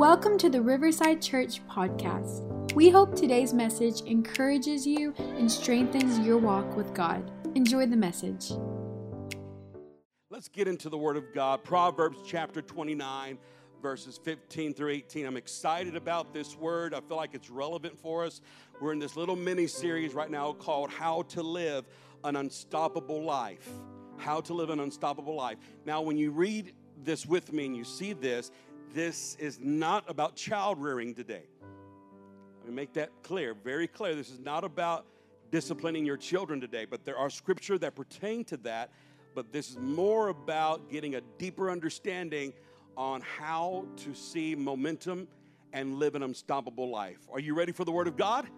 Welcome to the Riverside Church podcast. We hope today's message encourages you and strengthens your walk with God. Enjoy the message. Let's get into the Word of God. Proverbs chapter 29, verses 15 through 18. I'm excited about this word. I feel like it's relevant for us. We're in this little mini series right now called How to Live an Unstoppable Life. How to Live an Unstoppable Life. Now, when you read this with me and you see this, this is not about child rearing today. Let me make that clear, very clear. This is not about disciplining your children today, but there are scripture that pertain to that. But this is more about getting a deeper understanding on how to see momentum and live an unstoppable life. Are you ready for the Word of God?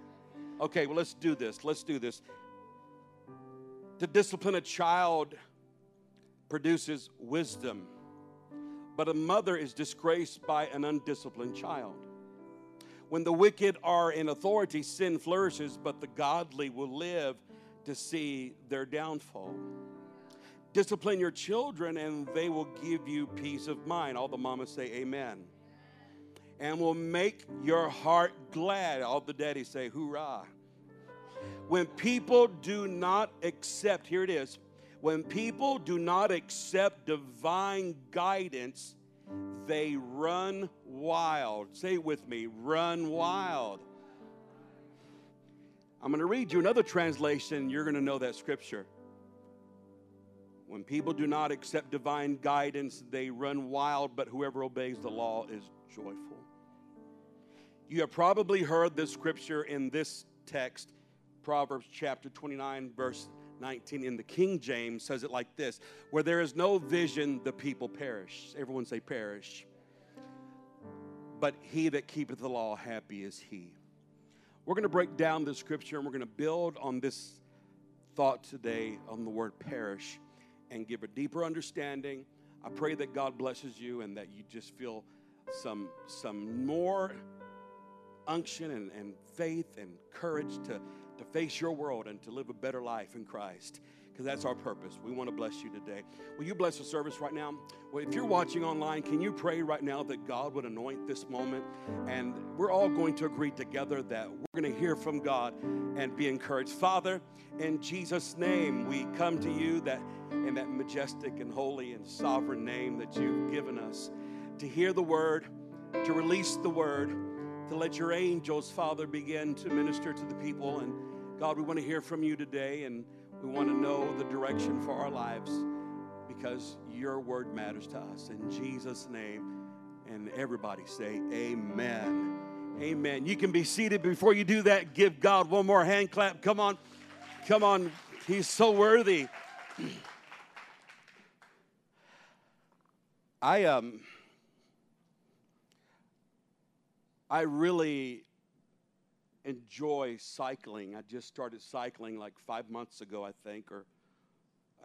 Okay, well, let's do this. Let's do this. To discipline a child produces wisdom but a mother is disgraced by an undisciplined child. When the wicked are in authority, sin flourishes, but the godly will live to see their downfall. Discipline your children, and they will give you peace of mind. All the mamas say, Amen. And will make your heart glad. All the daddies say, Hoorah. When people do not accept, here it is, when people do not accept divine guidance, they run wild. Say it with me run wild. I'm going to read you another translation. You're going to know that scripture. When people do not accept divine guidance, they run wild, but whoever obeys the law is joyful. You have probably heard this scripture in this text, Proverbs chapter 29, verse 19 in the King James says it like this Where there is no vision, the people perish. Everyone say, perish. But he that keepeth the law, happy is he. We're going to break down the scripture and we're going to build on this thought today on the word perish and give a deeper understanding. I pray that God blesses you and that you just feel some, some more unction and, and faith and courage to to face your world and to live a better life in Christ. Because that's our purpose. We want to bless you today. Will you bless the service right now? Well, if you're watching online, can you pray right now that God would anoint this moment? And we're all going to agree together that we're going to hear from God and be encouraged. Father, in Jesus' name, we come to you that in that majestic and holy and sovereign name that you've given us to hear the word, to release the word, to let your angels, Father, begin to minister to the people and God, we want to hear from you today and we want to know the direction for our lives because your word matters to us. In Jesus' name, and everybody say, Amen. Amen. You can be seated. Before you do that, give God one more hand clap. Come on. Come on. He's so worthy. I um I really enjoy cycling. I just started cycling like five months ago, I think, or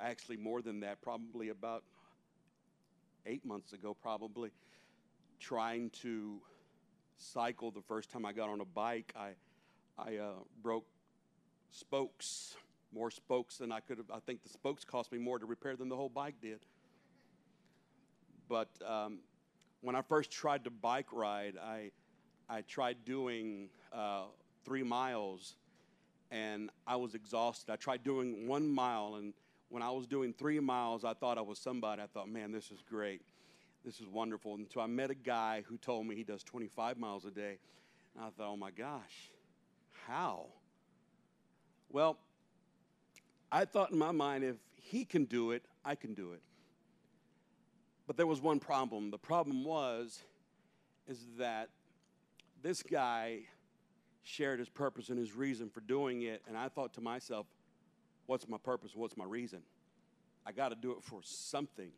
actually more than that, probably about eight months ago, probably. Trying to cycle the first time I got on a bike, I, I uh, broke spokes, more spokes than I could have. I think the spokes cost me more to repair than the whole bike did. But um, when I first tried to bike ride, I, I tried doing uh, three miles and I was exhausted. I tried doing one mile, and when I was doing three miles, I thought I was somebody. I thought, man, this is great. This is wonderful. And so I met a guy who told me he does 25 miles a day. And I thought, oh my gosh, how? Well, I thought in my mind, if he can do it, I can do it. But there was one problem. The problem was, is that this guy shared his purpose and his reason for doing it. And I thought to myself, what's my purpose? What's my reason? I got to do it for something.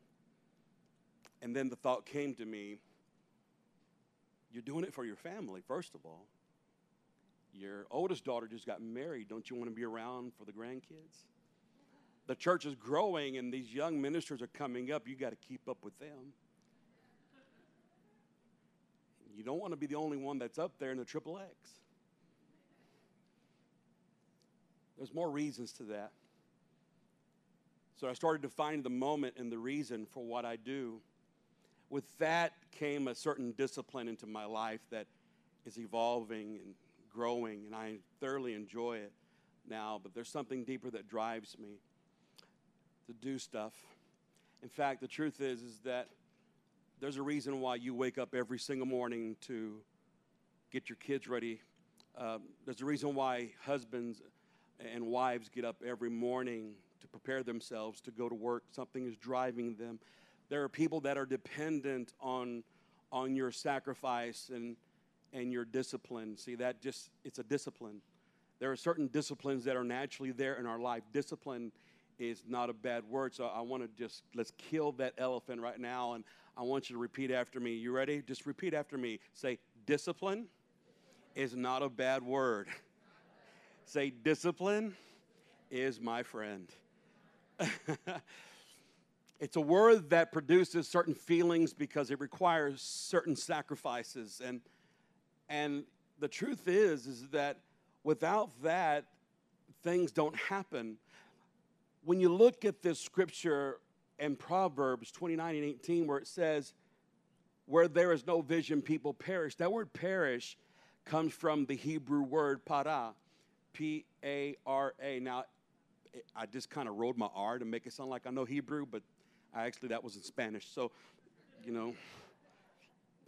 And then the thought came to me you're doing it for your family, first of all. Your oldest daughter just got married. Don't you want to be around for the grandkids? The church is growing and these young ministers are coming up. You got to keep up with them. You don't want to be the only one that's up there in the triple X. There's more reasons to that. So I started to find the moment and the reason for what I do. with that came a certain discipline into my life that is evolving and growing, and I thoroughly enjoy it now. But there's something deeper that drives me to do stuff. In fact, the truth is, is that there's a reason why you wake up every single morning to get your kids ready. Um, there's a reason why husbands and wives get up every morning to prepare themselves to go to work. Something is driving them. There are people that are dependent on on your sacrifice and and your discipline. See that just it's a discipline. There are certain disciplines that are naturally there in our life. Discipline is not a bad word. So I want to just let's kill that elephant right now and I want you to repeat after me. You ready? Just repeat after me. Say discipline is not a bad word. Say discipline is my friend. it's a word that produces certain feelings because it requires certain sacrifices and and the truth is is that without that things don't happen when you look at this scripture in Proverbs 29 and 18, where it says, Where there is no vision, people perish, that word perish comes from the Hebrew word para, P A R A. Now, I just kind of rolled my R to make it sound like I know Hebrew, but I actually, that was in Spanish. So, you know,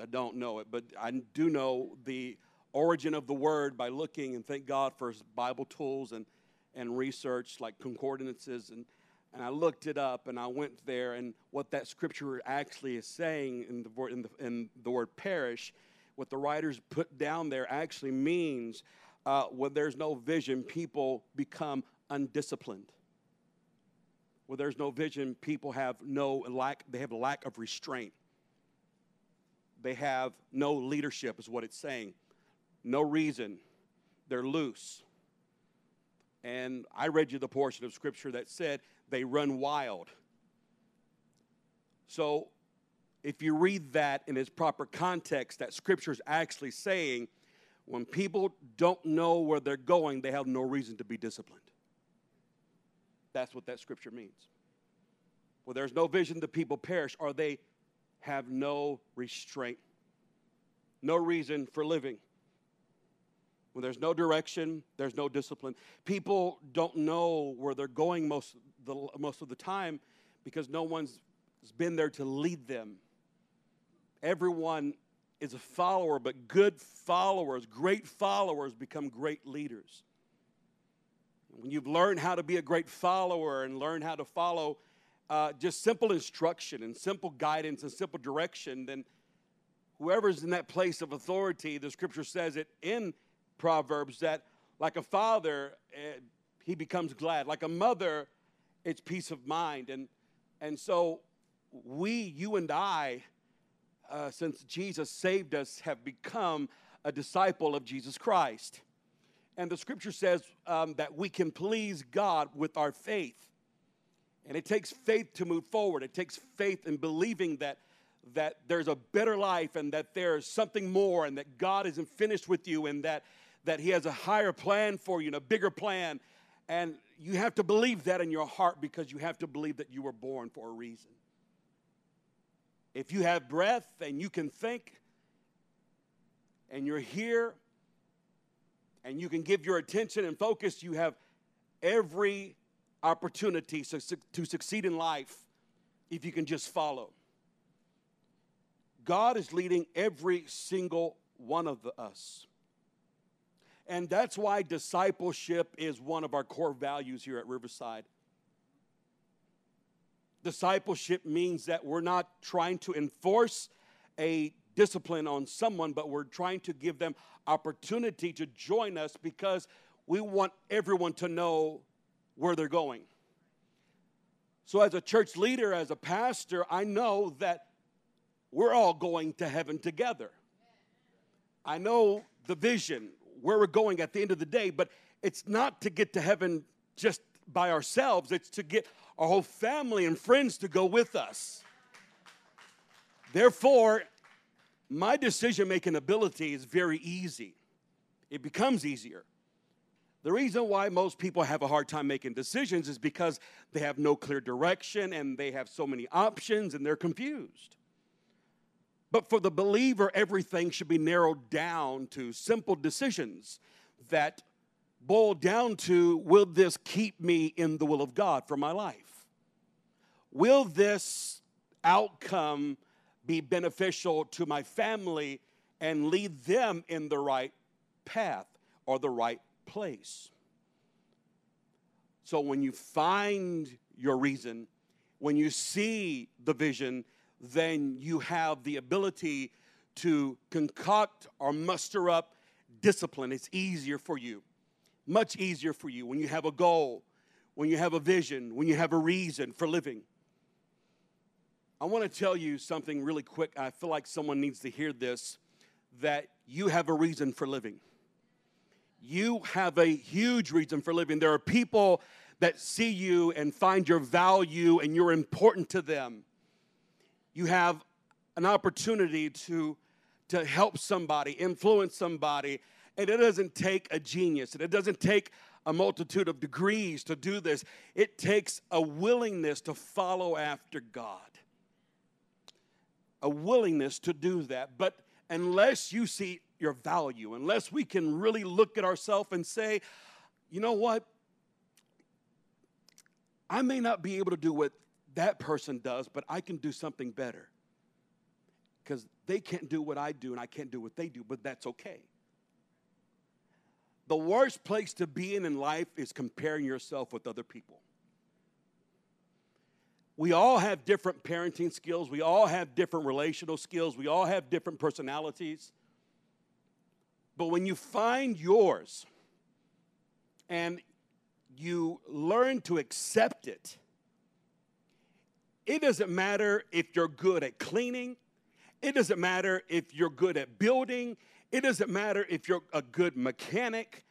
I don't know it, but I do know the origin of the word by looking and thank God for Bible tools and and research like concordances and and I looked it up and I went there and what that scripture actually is saying in the, in the, in the word perish, what the writers put down there actually means uh, when there's no vision, people become undisciplined. Where there's no vision, people have no lack, they have a lack of restraint. They have no leadership, is what it's saying. No reason. They're loose. And I read you the portion of scripture that said they run wild. So if you read that in its proper context, that scripture is actually saying when people don't know where they're going, they have no reason to be disciplined. That's what that scripture means. Where there's no vision, the people perish, or they have no restraint, no reason for living. When there's no direction, there's no discipline. People don't know where they're going most the, most of the time because no one's been there to lead them. Everyone is a follower, but good followers, great followers, become great leaders. When you've learned how to be a great follower and learn how to follow uh, just simple instruction and simple guidance and simple direction, then whoever's in that place of authority, the scripture says it in Proverbs that, like a father, uh, he becomes glad. Like a mother, it's peace of mind. And, and so, we, you and I, uh, since Jesus saved us, have become a disciple of Jesus Christ. And the scripture says um, that we can please God with our faith. And it takes faith to move forward. It takes faith in believing that, that there's a better life and that there's something more and that God isn't finished with you and that that He has a higher plan for you and a bigger plan. And you have to believe that in your heart because you have to believe that you were born for a reason. If you have breath and you can think and you're here and you can give your attention and focus, you have every opportunity to succeed in life if you can just follow. God is leading every single one of us. And that's why discipleship is one of our core values here at Riverside. Discipleship means that we're not trying to enforce a discipline on someone, but we're trying to give them opportunity to join us because we want everyone to know where they're going. So, as a church leader, as a pastor, I know that we're all going to heaven together. I know the vision where we're going at the end of the day, but it's not to get to heaven just by ourselves, it's to get our whole family and friends to go with us. Therefore, my decision making ability is very easy. It becomes easier. The reason why most people have a hard time making decisions is because they have no clear direction and they have so many options and they're confused. But for the believer, everything should be narrowed down to simple decisions that boil down to will this keep me in the will of God for my life? Will this outcome be beneficial to my family and lead them in the right path or the right place? So when you find your reason, when you see the vision, then you have the ability to concoct or muster up discipline. It's easier for you, much easier for you when you have a goal, when you have a vision, when you have a reason for living. I want to tell you something really quick. I feel like someone needs to hear this that you have a reason for living. You have a huge reason for living. There are people that see you and find your value and you're important to them you have an opportunity to, to help somebody, influence somebody. And it doesn't take a genius, and it doesn't take a multitude of degrees to do this. It takes a willingness to follow after God, a willingness to do that. But unless you see your value, unless we can really look at ourselves and say, you know what? I may not be able to do what that person does, but I can do something better. Because they can't do what I do and I can't do what they do, but that's okay. The worst place to be in in life is comparing yourself with other people. We all have different parenting skills, we all have different relational skills, we all have different personalities. But when you find yours and you learn to accept it, it doesn't matter if you're good at cleaning. It doesn't matter if you're good at building. It doesn't matter if you're a good mechanic.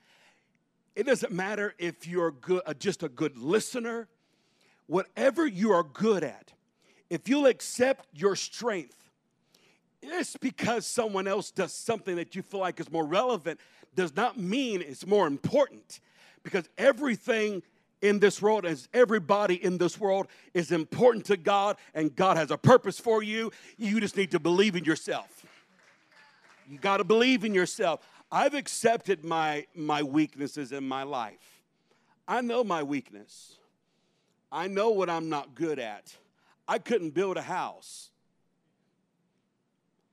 It doesn't matter if you're good, uh, just a good listener. Whatever you are good at, if you'll accept your strength, it's because someone else does something that you feel like is more relevant does not mean it's more important because everything in this world, as everybody in this world is important to God and God has a purpose for you, you just need to believe in yourself. You got to believe in yourself. I've accepted my, my weaknesses in my life. I know my weakness. I know what I'm not good at. I couldn't build a house.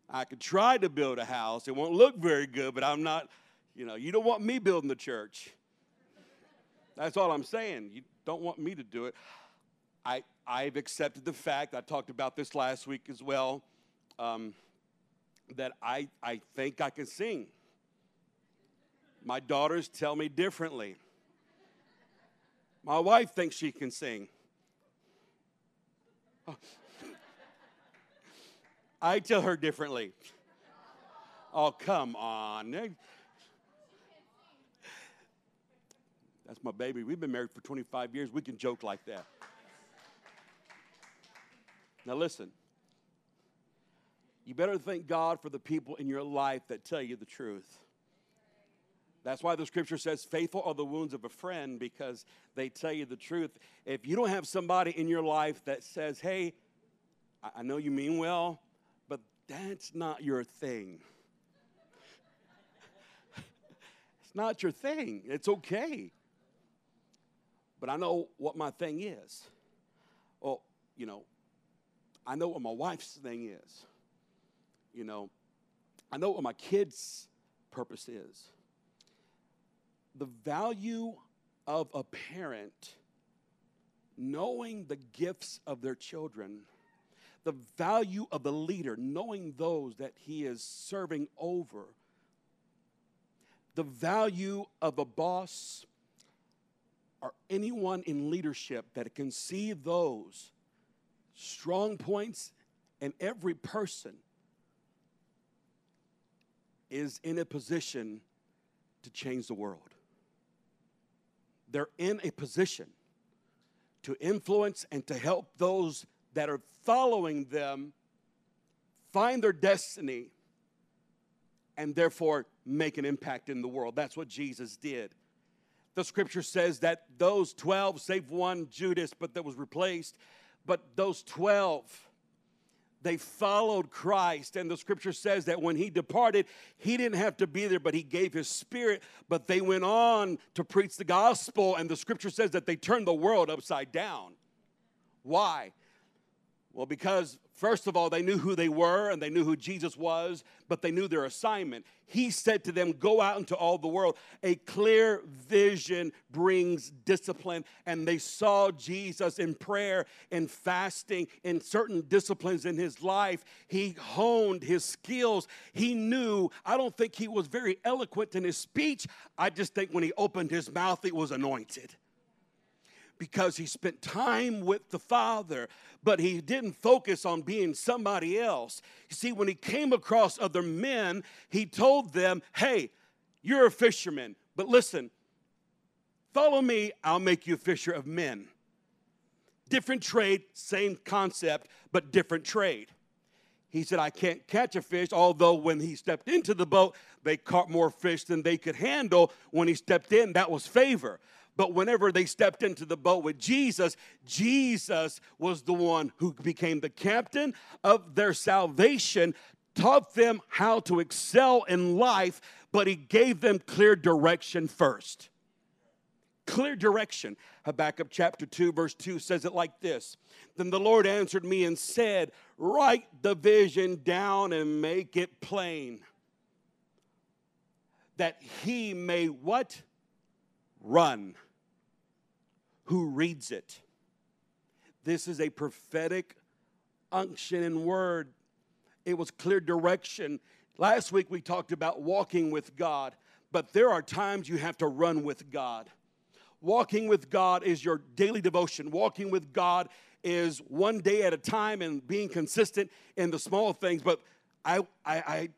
I could try to build a house. It won't look very good, but I'm not, you know, you don't want me building the church. That's all I'm saying. You don't want me to do it. I, I've accepted the fact, I talked about this last week as well, um, that I, I think I can sing. My daughters tell me differently. My wife thinks she can sing. I tell her differently. Oh, come on. That's my baby. We've been married for 25 years. We can joke like that. Now, listen. You better thank God for the people in your life that tell you the truth. That's why the scripture says, Faithful are the wounds of a friend because they tell you the truth. If you don't have somebody in your life that says, Hey, I know you mean well, but that's not your thing. it's not your thing. It's okay but I know what my thing is. Well, you know, I know what my wife's thing is. You know, I know what my kids' purpose is. The value of a parent knowing the gifts of their children, the value of the leader knowing those that he is serving over, the value of a boss or anyone in leadership that can see those strong points and every person is in a position to change the world. They're in a position to influence and to help those that are following them find their destiny and therefore make an impact in the world. That's what Jesus did the scripture says that those 12, save one, Judas, but that was replaced, but those 12, They followed Christ. And the scripture says that when he departed, he didn't have to be there, but he gave his spirit. But they went on to preach the gospel. And the scripture says that they turned the world upside down. Why? Well, because first of all, they knew who they were and they knew who Jesus was, but they knew their assignment. He said to them, Go out into all the world. A clear vision brings discipline. And they saw Jesus in prayer and fasting in certain disciplines in his life. He honed his skills. He knew, I don't think he was very eloquent in his speech. I just think when he opened his mouth, it was anointed because he spent time with the Father, but he didn't focus on being somebody else. You see, when he came across other men, he told them, Hey, you're a fisherman, but listen, follow me, I'll make you a fisher of men. Different trade, same concept, but different trade. He said, I can't catch a fish, although when he stepped into the boat, they caught more fish than they could handle. When he stepped in, that was favor. But whenever they stepped into the boat with Jesus, Jesus was the one who became the captain of their salvation, taught them how to excel in life, but he gave them clear direction first. Clear direction. Habakkuk chapter 2, verse 2 says it like this Then the Lord answered me and said, Write the vision down and make it plain, that he may what? Run who reads it. This is a prophetic unction and word. It was clear direction. Last week we talked about walking with God, but there are times you have to run with God. Walking with God is your daily devotion. Walking with God is one day at a time and being consistent in the small things. But I, I, I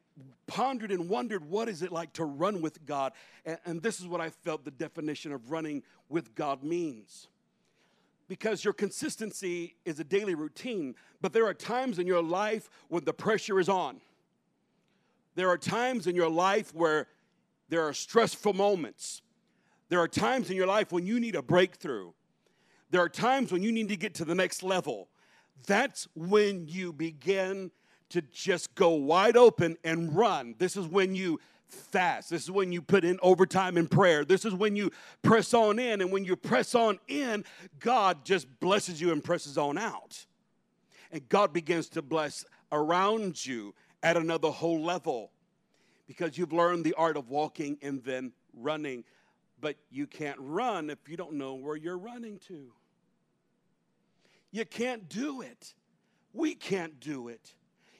pondered and wondered what is it like to run with God? And, and this is what I felt the definition of running with God means. Because your consistency is a daily routine, but there are times in your life when the pressure is on. There are times in your life where there are stressful moments. There are times in your life when you need a breakthrough. There are times when you need to get to the next level. That's when you begin to just go wide open and run. This is when you fast. This is when you put in overtime in prayer. This is when you press on in. And when you press on in, God just blesses you and presses on out. And God begins to bless around you at another whole level because you've learned the art of walking and then running. But you can't run if you don't know where you're running to. You can't do it. We can't do it.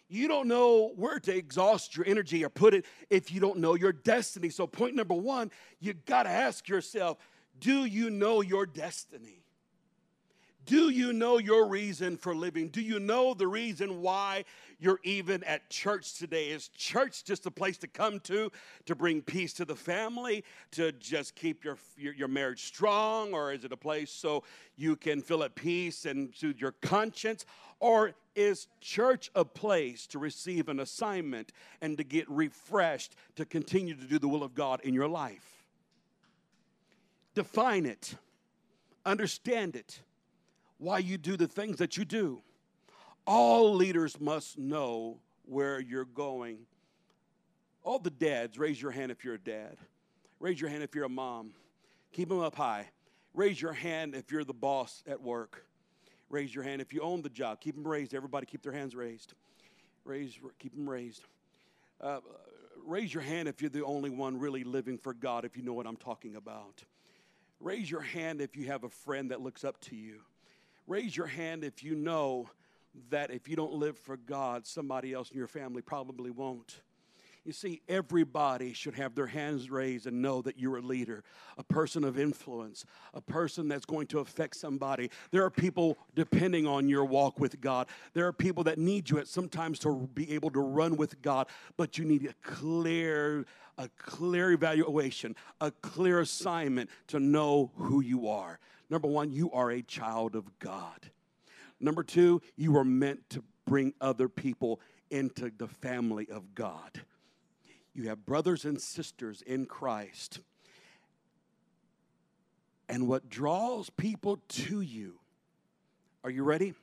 You don't know where to exhaust your energy or put it if you don't know your destiny. So, point number one, you got to ask yourself do you know your destiny? Do you know your reason for living? Do you know the reason why you're even at church today? Is church just a place to come to to bring peace to the family, to just keep your, your, your marriage strong? Or is it a place so you can feel at peace and soothe your conscience? Or is church a place to receive an assignment and to get refreshed to continue to do the will of God in your life? Define it, understand it, why you do the things that you do. All leaders must know where you're going. All the dads, raise your hand if you're a dad. Raise your hand if you're a mom. Keep them up high. Raise your hand if you're the boss at work raise your hand. If you own the job, keep them raised. Everybody keep their hands raised. Raise, keep them raised. Uh, raise your hand if you're the only one really living for God, if you know what I'm talking about. Raise your hand if you have a friend that looks up to you. Raise your hand if you know that if you don't live for God, somebody else in your family probably won't. You see, everybody should have their hands raised and know that you're a leader, a person of influence, a person that's going to affect somebody. There are people depending on your walk with God. There are people that need you at sometimes to be able to run with God, but you need a clear a clear evaluation, a clear assignment to know who you are. Number 1, you are a child of God. Number 2, you are meant to bring other people into the family of God. You have brothers and sisters in Christ. And what draws people to you, are you ready?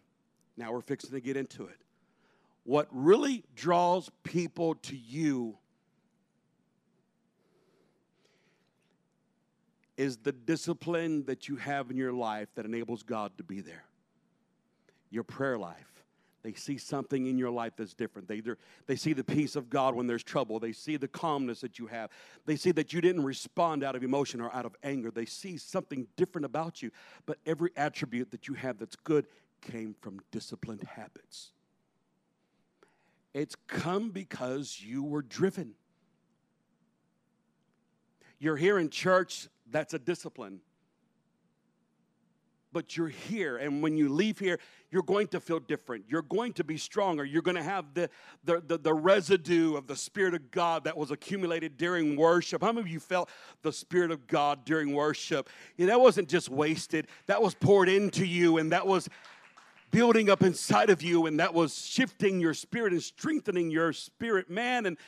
Now we're fixing to get into it. what really draws people to you is the discipline that you have in your life that enables God to be there. Your prayer life. They see something in your life that's different. They, they see the peace of God when there's trouble. They see the calmness that you have. They see that you didn't respond out of emotion or out of anger. They see something different about you. But every attribute that you have that's good came from disciplined habits. It's come because you were driven. You're here in church, that's a discipline but you're here. And when you leave here, you're going to feel different. You're going to be stronger. You're going to have the, the, the, the, residue of the Spirit of God that was accumulated during worship. How many of you felt the Spirit of God during worship? Yeah, that wasn't just wasted, that was poured into you, and that was building up inside of you, and that was shifting your spirit and strengthening your spirit, man. And,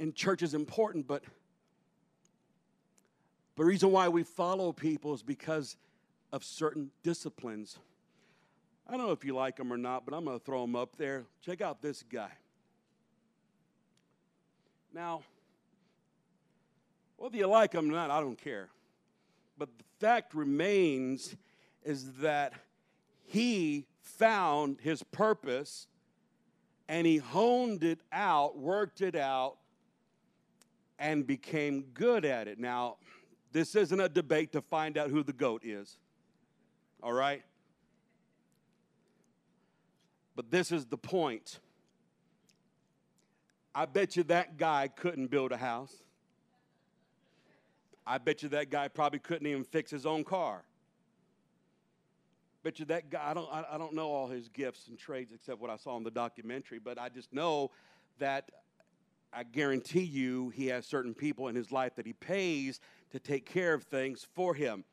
and church is important, but the reason why we follow people is because of certain disciplines. I don't know if you like them or not, but I'm going to throw them up there. Check out this guy. Now, whether you like him or not, I don't care. But the fact remains is that he found his purpose and he honed it out, worked it out, and became good at it. Now, this isn't a debate to find out who the goat is all right? But this is the point. I bet you that guy couldn't build a house. I bet you that guy probably couldn't even fix his own car. Bet you that guy, I don't, I don't know all his gifts and trades except what I saw in the documentary, but I just know that I guarantee you he has certain people in his life that he pays to take care of things for him.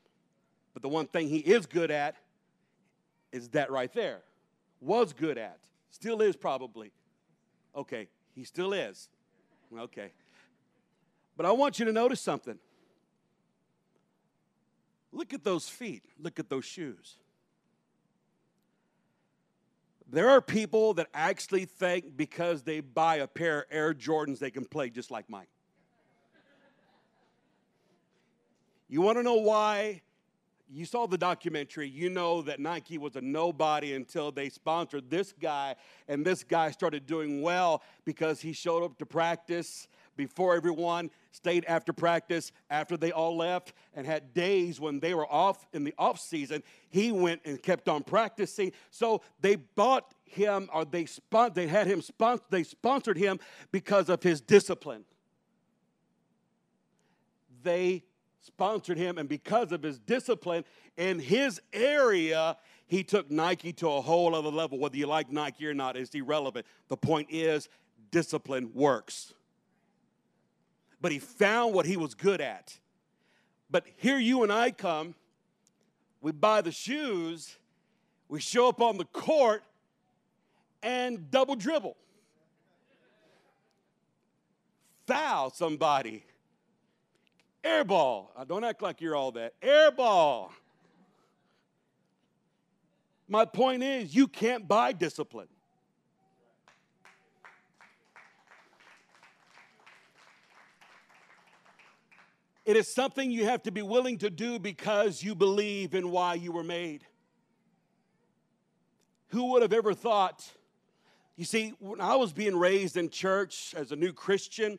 But the one thing he is good at is that right there. Was good at. Still is probably. Okay, he still is. Okay. But I want you to notice something. Look at those feet. Look at those shoes. There are people that actually think because they buy a pair of Air Jordans, they can play just like Mike. You want to know why you saw the documentary, you know that Nike was a nobody until they sponsored this guy, and this guy started doing well because he showed up to practice before everyone, stayed after practice, after they all left, and had days when they were off in the off season. He went and kept on practicing. So they bought him, or they spon- they had him sponsor, they sponsored him because of his discipline. They sponsored him, and because of his discipline in his area, he took Nike to a whole other level. Whether you like Nike or not is irrelevant. The point is, discipline works. But he found what he was good at. But here you and I come, we buy the shoes, we show up on the court, and double dribble. Foul somebody Airball. Uh, don't act like you're all that. Airball. My point is, you can't buy discipline. It is something you have to be willing to do because you believe in why you were made. Who would have ever thought? You see, when I was being raised in church as a new Christian,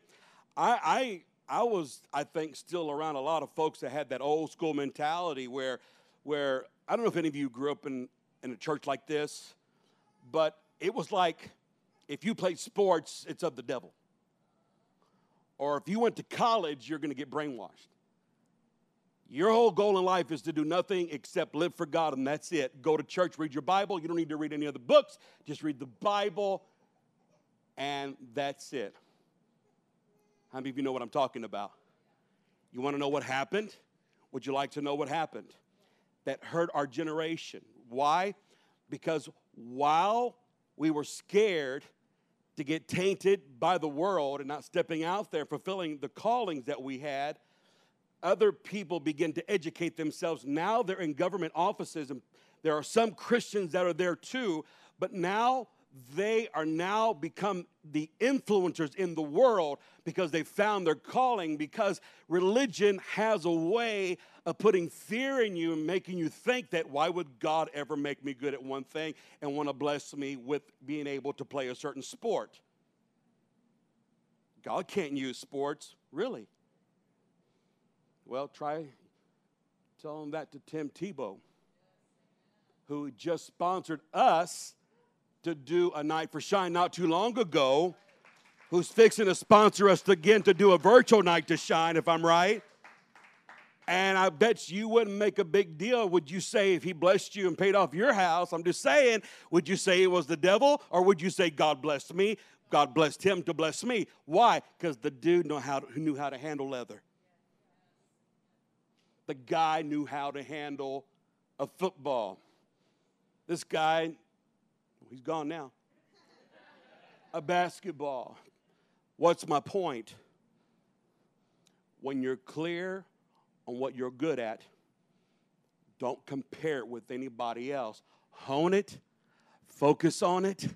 I, I was, I think, still around a lot of folks that had that old school mentality where, where I don't know if any of you grew up in, in a church like this, but it was like if you played sports, it's of the devil. Or if you went to college, you're going to get brainwashed. Your whole goal in life is to do nothing except live for God, and that's it. Go to church, read your Bible. You don't need to read any other books, just read the Bible, and that's it. How many of you know what I'm talking about? You want to know what happened? Would you like to know what happened? That hurt our generation. Why? Because while we were scared to get tainted by the world and not stepping out there, fulfilling the callings that we had, other people begin to educate themselves. Now they're in government offices, and there are some Christians that are there too, but now they are now become the influencers in the world because they found their calling because religion has a way of putting fear in you and making you think that why would god ever make me good at one thing and want to bless me with being able to play a certain sport? God can't use sports really. Well try telling that to tim tebow who just sponsored us to do a night to shine not too long ago, who's fixing to sponsor us again to do a virtual night to shine, if I'm right. And I bet you wouldn't make a big deal. Would you say if he blessed you and paid off your house? I'm just saying, would you say it was the devil or would you say God blessed me? God blessed him to bless me. Why? Because the dude know how to, knew how to handle leather. The guy knew how to handle a football. This guy He's gone now. a basketball. What's my point? When you're clear on what you're good at, don't compare it with anybody else. Hone it, focus on it,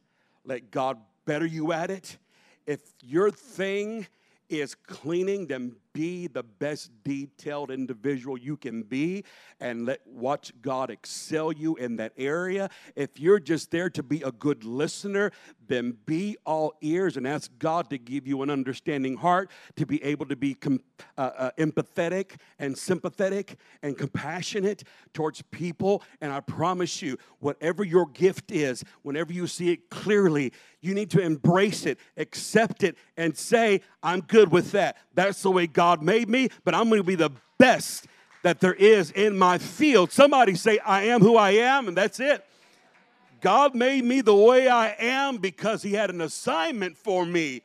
let God better you at it. If your thing is cleaning, then be the best detailed individual you can be and let watch God excel you in that area. If you're just there to be a good listener, then be all ears and ask God to give you an understanding heart to be able to be com- uh, uh, empathetic and sympathetic and compassionate towards people. And I promise you, whatever your gift is, whenever you see it clearly, you need to embrace it, accept it, and say, I'm good with that. That's the way God made me, but I'm going to be the best that there is in my field. Somebody say, I am who I am, and that's it. God made me the way I am because He had an assignment for me.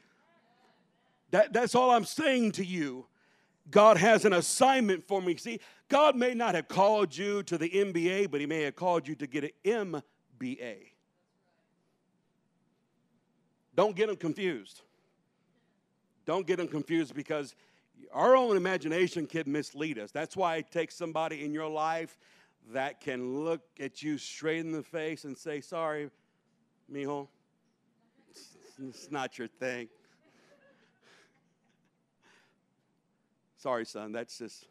That, that's all I'm saying to you. God has an assignment for me. See, God may not have called you to the NBA, but He may have called you to get an MBA. Don't get them confused. Don't get them confused because our own imagination can mislead us. That's why it takes somebody in your life that can look at you straight in the face and say, Sorry, mijo, it's, it's not your thing. Sorry, son, that's just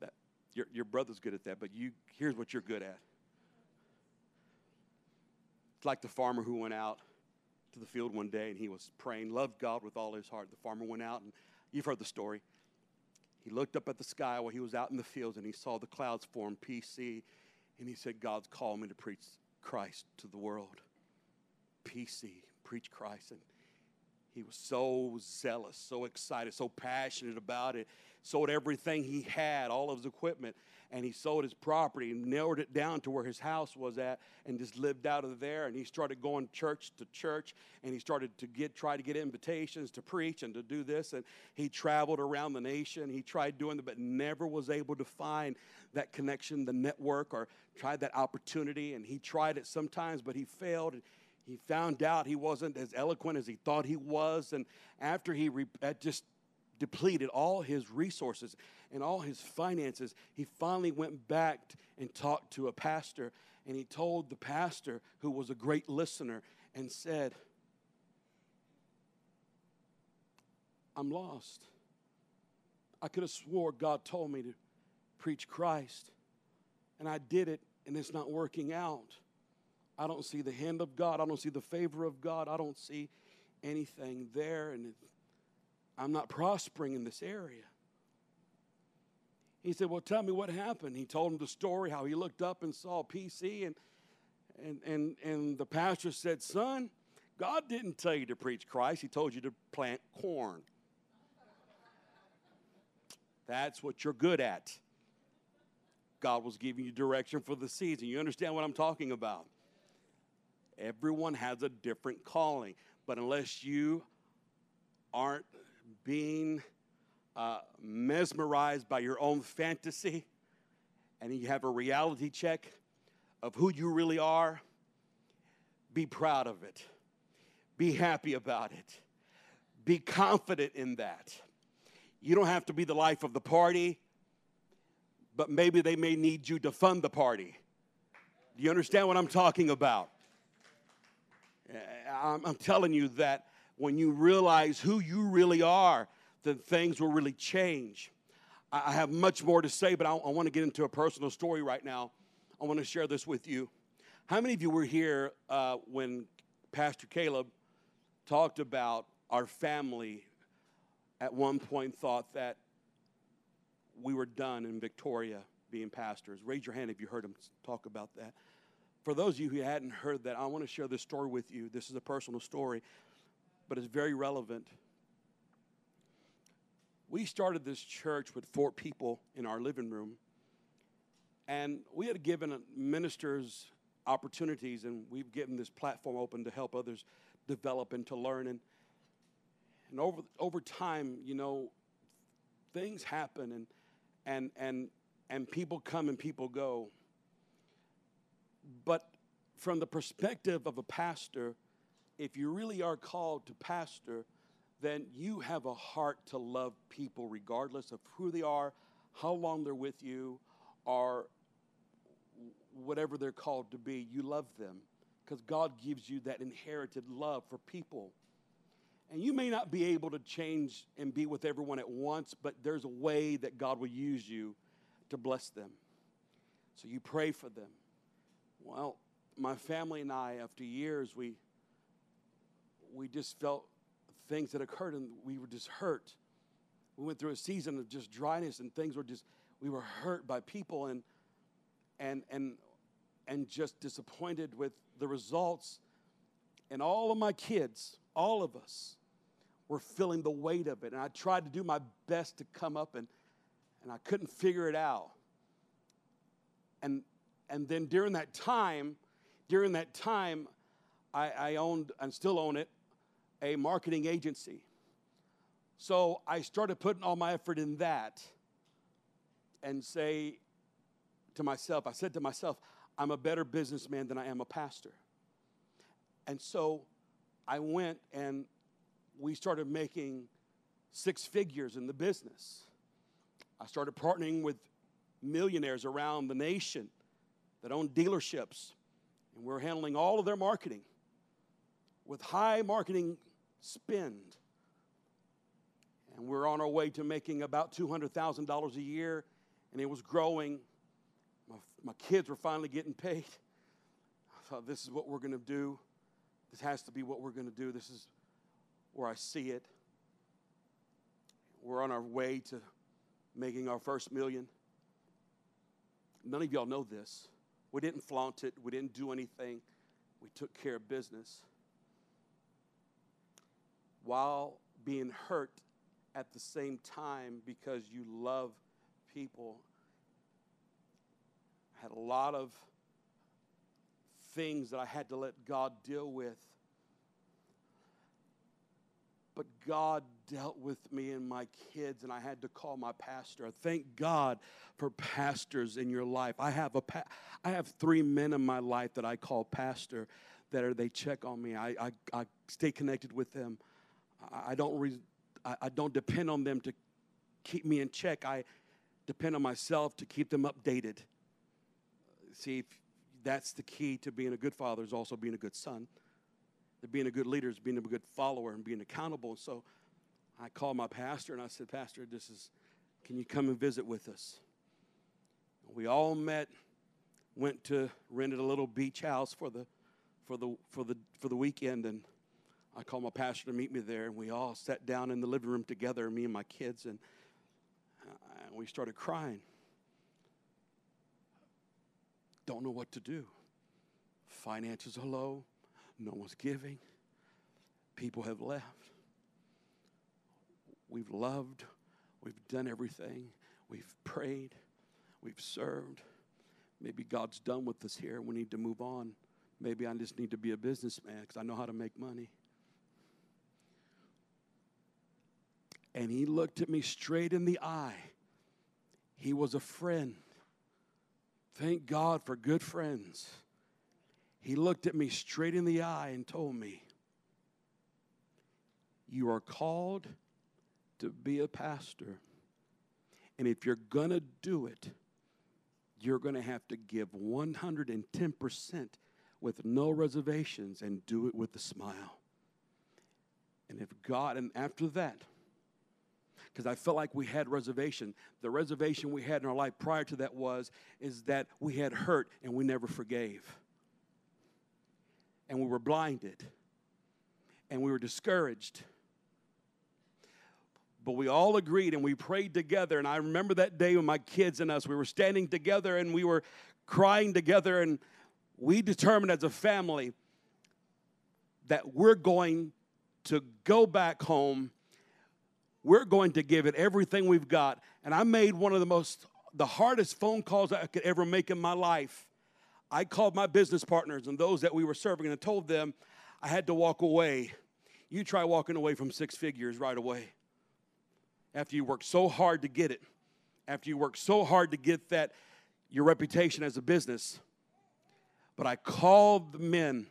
that your, your brother's good at that, but you here's what you're good at. It's like the farmer who went out to the field one day and he was praying, loved God with all his heart. The farmer went out and you've heard the story. He looked up at the sky while he was out in the fields and he saw the clouds form PC. And he said, God's called me to preach Christ to the world. PC, preach Christ. And he was so zealous, so excited, so passionate about it. Sold everything he had, all of his equipment and he sold his property and narrowed it down to where his house was at and just lived out of there. And he started going church to church and he started to get try to get invitations to preach and to do this. And he traveled around the nation. He tried doing it but never was able to find that connection the network or tried that opportunity. And he tried it sometimes but he failed. He found out he wasn't as eloquent as he thought he was. And after he re- uh, just depleted all his resources and all his finances, he finally went back and talked to a pastor. And he told the pastor, who was a great listener, and said, I'm lost. I could have swore God told me to preach Christ, and I did it, and it's not working out. I don't see the hand of God. I don't see the favor of God. I don't see anything there, and I'm not prospering in this area. He said, Well, tell me what happened. He told him the story, how he looked up and saw PC, and, and, and, and the pastor said, Son, God didn't tell you to preach Christ, He told you to plant corn. That's what you're good at. God was giving you direction for the season. You understand what I'm talking about? Everyone has a different calling, but unless you aren't being uh, mesmerized by your own fantasy and you have a reality check of who you really are, be proud of it. Be happy about it. Be confident in that. You don't have to be the life of the party, but maybe they may need you to fund the party. Do you understand what I'm talking about? I'm, I'm telling you that when you realize who you really are, then things will really change. I have much more to say, but I, I want to get into a personal story right now. I want to share this with you. How many of you were here uh, when Pastor Caleb talked about our family at one point thought that we were done in Victoria being pastors? Raise your hand if you heard him talk about that. For those of you who hadn't heard that, I want to share this story with you. This is a personal story, but it's very relevant. We started this church with four people in our living room, and we had given ministers opportunities, and we've given this platform open to help others develop and to learn. And, and over, over time, you know, things happen, and, and, and, and people come and people go. But from the perspective of a pastor, if you really are called to pastor, then you have a heart to love people regardless of who they are, how long they're with you, or whatever they're called to be. You love them because God gives you that inherited love for people. And you may not be able to change and be with everyone at once, but there's a way that God will use you to bless them. So you pray for them. Well, my family and I, after years, we we just felt things that occurred and we were just hurt. We went through a season of just dryness and things were just we were hurt by people and and and and just disappointed with the results. And all of my kids, all of us, were feeling the weight of it. And I tried to do my best to come up and and I couldn't figure it out. And and then during that time, during that time, I, I owned and still own it, a marketing agency. So I started putting all my effort in that and say to myself, I said to myself, I'm a better businessman than I am a pastor. And so I went and we started making six figures in the business. I started partnering with millionaires around the nation that own dealerships, and we're handling all of their marketing with high marketing spend. And we're on our way to making about $200,000 a year, and it was growing. My, my kids were finally getting paid. I thought, this is what we're going to do. This has to be what we're going to do. This is where I see it. We're on our way to making our first million. None of y'all know this. We didn't flaunt it, we didn't do anything. We took care of business while being hurt at the same time because you love people. I had a lot of things that I had to let God deal with. But God dealt with me and my kids, and I had to call my pastor. Thank God for pastors in your life. I have a pa- I have three men in my life that I call pastor. That are they check on me. I, I, I stay connected with them. I don't, re, I, don't depend on them to keep me in check. I depend on myself to keep them updated. See, that's the key to being a good father is also being a good son. To being a good leader is being a good follower and being accountable. So I called my pastor and I said, Pastor, this is, can you come and visit with us? We all met, went to rented a little beach house for the for the for the for the weekend and I called my pastor to meet me there, and we all sat down in the living room together, me and my kids, and, uh, we started crying. Don't know what to do. Finances are low, no one's giving, people have left. We've loved, we've done everything, we've prayed, we've served. Maybe God's done with us here. We need to move on. Maybe I just need to be a businessman because I know how to make money. And he looked at me straight in the eye. He was a friend. Thank God for good friends. He looked at me straight in the eye and told me, You are called to be a pastor. And if you're going to do it, you're going to have to give 110% with no reservations and do it with a smile. And if God, and after that, because I felt like we had reservation. The reservation we had in our life prior to that was is that we had hurt and we never forgave. And we were blinded. And we were discouraged. But we all agreed and we prayed together. And I remember that day when my kids and us, we were standing together and we were crying together. And we determined as a family that we're going to go back home. We're going to give it everything we've got. And I made one of the most, the hardest phone calls I could ever make in my life. I called my business partners and those that we were serving and I told them I had to walk away. You try walking away from six figures right away. After you work so hard to get it, after you work so hard to get that, your reputation as a business. But I called the men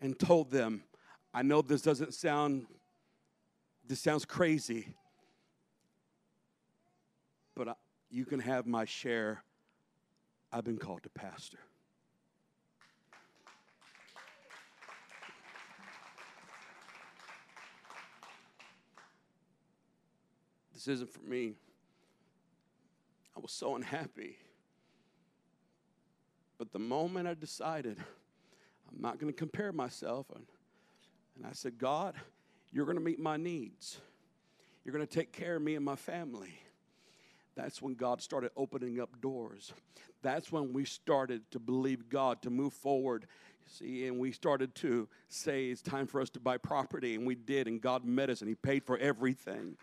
and told them, I know this doesn't sound, this sounds crazy, but I, you can have my share. I've been called to pastor. This isn't for me. I was so unhappy. But the moment I decided I'm not going to compare myself, and, and I said, God, you're going to meet my needs. You're going to take care of me and my family. That's when God started opening up doors. That's when we started to believe God to move forward. See, and we started to say it's time for us to buy property, and we did, and God met us and He paid for everything.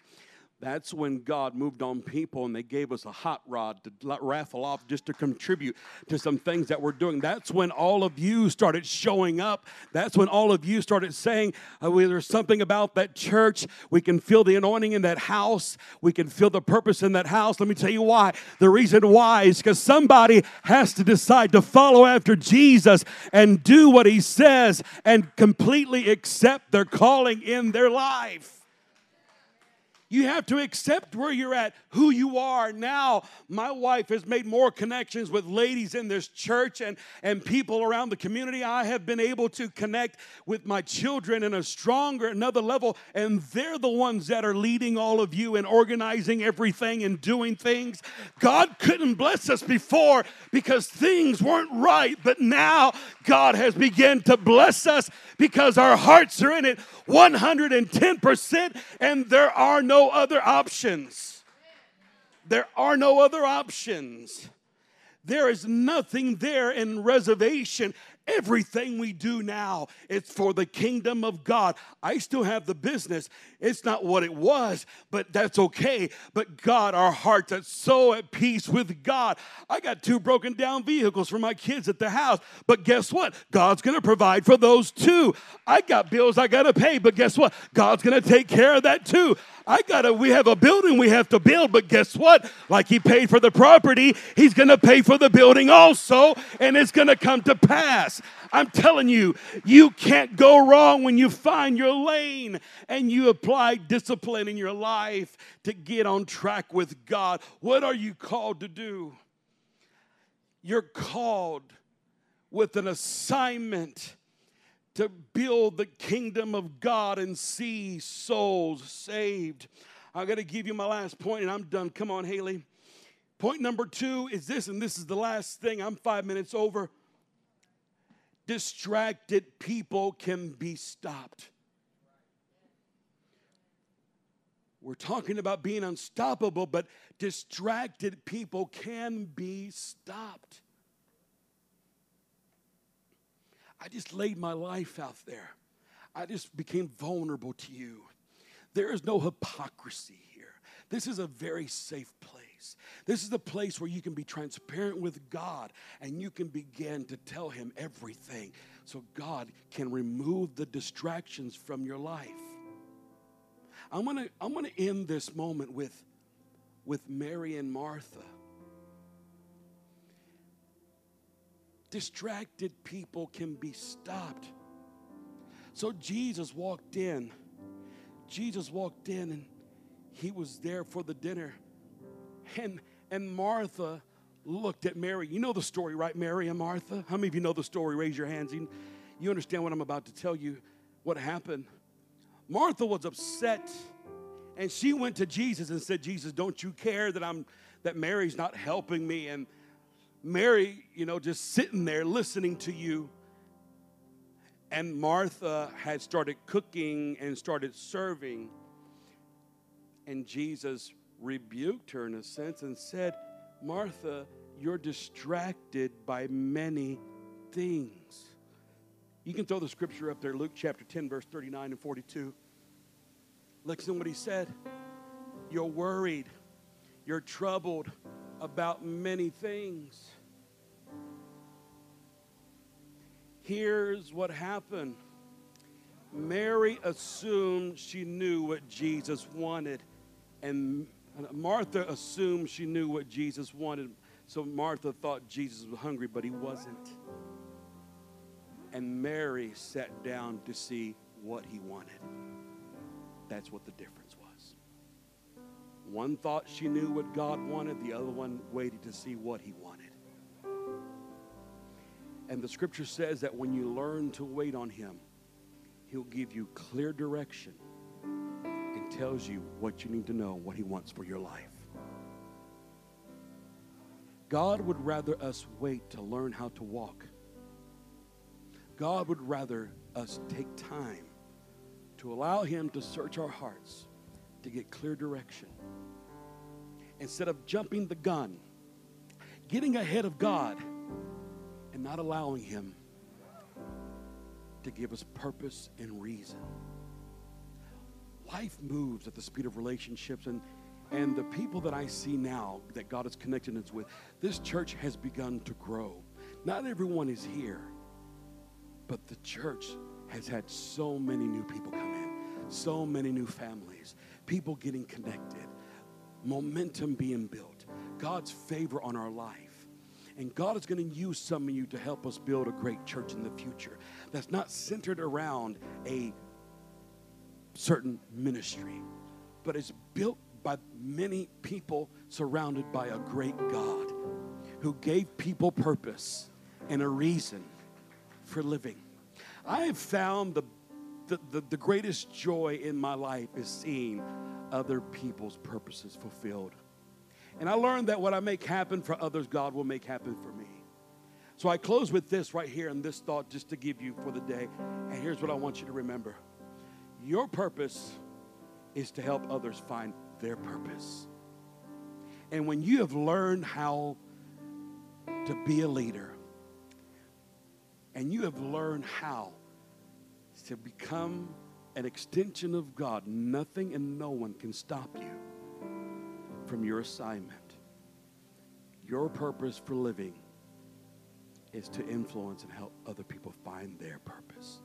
That's when God moved on people and they gave us a hot rod to raffle off just to contribute to some things that we're doing. That's when all of you started showing up. That's when all of you started saying, oh, There's something about that church. We can feel the anointing in that house. We can feel the purpose in that house. Let me tell you why. The reason why is because somebody has to decide to follow after Jesus and do what he says and completely accept their calling in their life. You have to accept where you're at, who you are. Now, my wife has made more connections with ladies in this church and, and people around the community. I have been able to connect with my children in a stronger, another level, and they're the ones that are leading all of you and organizing everything and doing things. God couldn't bless us before because things weren't right, but now God has begun to bless us because our hearts are in it 110%, and there are no no other options. There are no other options. There is nothing there in reservation. Everything we do now, it's for the kingdom of God. I still have the business. It's not what it was, but that's okay. But God, our hearts are so at peace with God. I got two broken down vehicles for my kids at the house, but guess what? God's gonna provide for those too. I got bills I gotta pay, but guess what? God's gonna take care of that too. I gotta, we have a building we have to build, but guess what? Like He paid for the property, He's gonna pay for the building also, and it's gonna come to pass. I'm telling you, you can't go wrong when you find your lane and you apply discipline in your life to get on track with God. What are you called to do? You're called with an assignment to build the kingdom of God and see souls saved. I got to give you my last point and I'm done. Come on, Haley. Point number two is this, and this is the last thing. I'm five minutes over. Distracted people can be stopped. We're talking about being unstoppable, but distracted people can be stopped. I just laid my life out there. I just became vulnerable to you. There is no hypocrisy here. This is a very safe place. This is a place where you can be transparent with God and you can begin to tell Him everything so God can remove the distractions from your life. I'm gonna, I'm gonna end this moment with, with Mary and Martha. Distracted people can be stopped. So Jesus walked in. Jesus walked in and he was there for the dinner. And, and Martha looked at Mary. You know the story, right? Mary and Martha. How many of you know the story? Raise your hands. You, understand what I'm about to tell you, what happened. Martha was upset and she went to Jesus and said, Jesus, don't you care that I'm that Mary's not helping me? And Mary, you know, just sitting there listening to you. And Martha had started cooking and started serving. And Jesus rebuked her in a sense and said, Martha, you're distracted by many things. You can throw the scripture up there, Luke chapter 10, verse 39 and 42. Listen what he said. You're worried, you're troubled about many things. Here's what happened Mary assumed she knew what Jesus wanted, and Martha assumed she knew what Jesus wanted. So Martha thought Jesus was hungry, but he wasn't. And Mary sat down to see what he wanted. That's what the difference was. One thought she knew what God wanted, the other one waited to see what he wanted. And the scripture says that when you learn to wait on him, he'll give you clear direction and tells you what you need to know, and what he wants for your life. God would rather us wait to learn how to walk. God would rather us take time to allow Him to search our hearts to get clear direction. Instead of jumping the gun, getting ahead of God, and not allowing Him to give us purpose and reason. Life moves at the speed of relationships, and, and the people that I see now that God is connecting us with, this church has begun to grow. Not everyone is here, but the church has had so many new people come in, so many new families, people getting connected, momentum being built, God's favor on our life. And God is going to use some of you to help us build a great church in the future that's not centered around a certain ministry, but is built by many people surrounded by a great God who gave people purpose and a reason for living. I have found the, the, the, the greatest joy in my life is seeing other people's purposes fulfilled. And I learned that what I make happen for others, God will make happen for me. So I close with this right here and this thought just to give you for the day. And here's what I want you to remember your purpose is to help others find their purpose. And when you have learned how to be a leader, and you have learned how to become an extension of God, nothing and no one can stop you from your assignment. Your purpose for living is to influence and help other people find their purpose.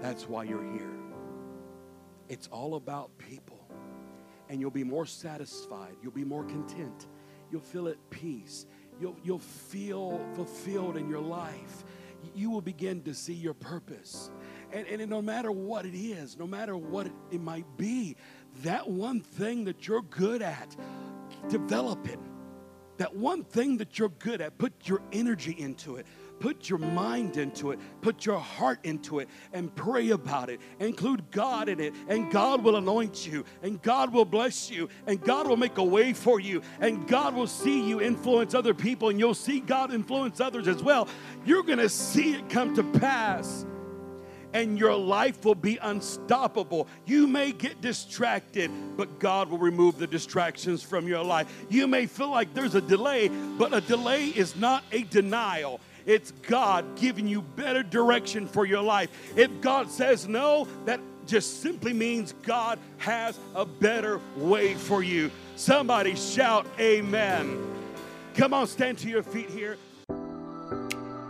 That's why you're here. It's all about people. And you'll be more satisfied. You'll be more content. You'll feel at peace. You'll, you'll feel fulfilled in your life. You will begin to see your purpose. And, and no matter what it is, no matter what it, it might be, that one thing that you're good at, develop it. That one thing that you're good at, put your energy into it. Put your mind into it, put your heart into it, and pray about it. Include God in it, and God will anoint you, and God will bless you, and God will make a way for you, and God will see you influence other people, and you'll see God influence others as well. You're gonna see it come to pass and your life will be unstoppable. You may get distracted, but God will remove the distractions from your life. You may feel like there's a delay, but a delay is not a denial. It's God giving you better direction for your life. If God says no, that just simply means God has a better way for you. Somebody shout, Amen. Come on, stand to your feet here.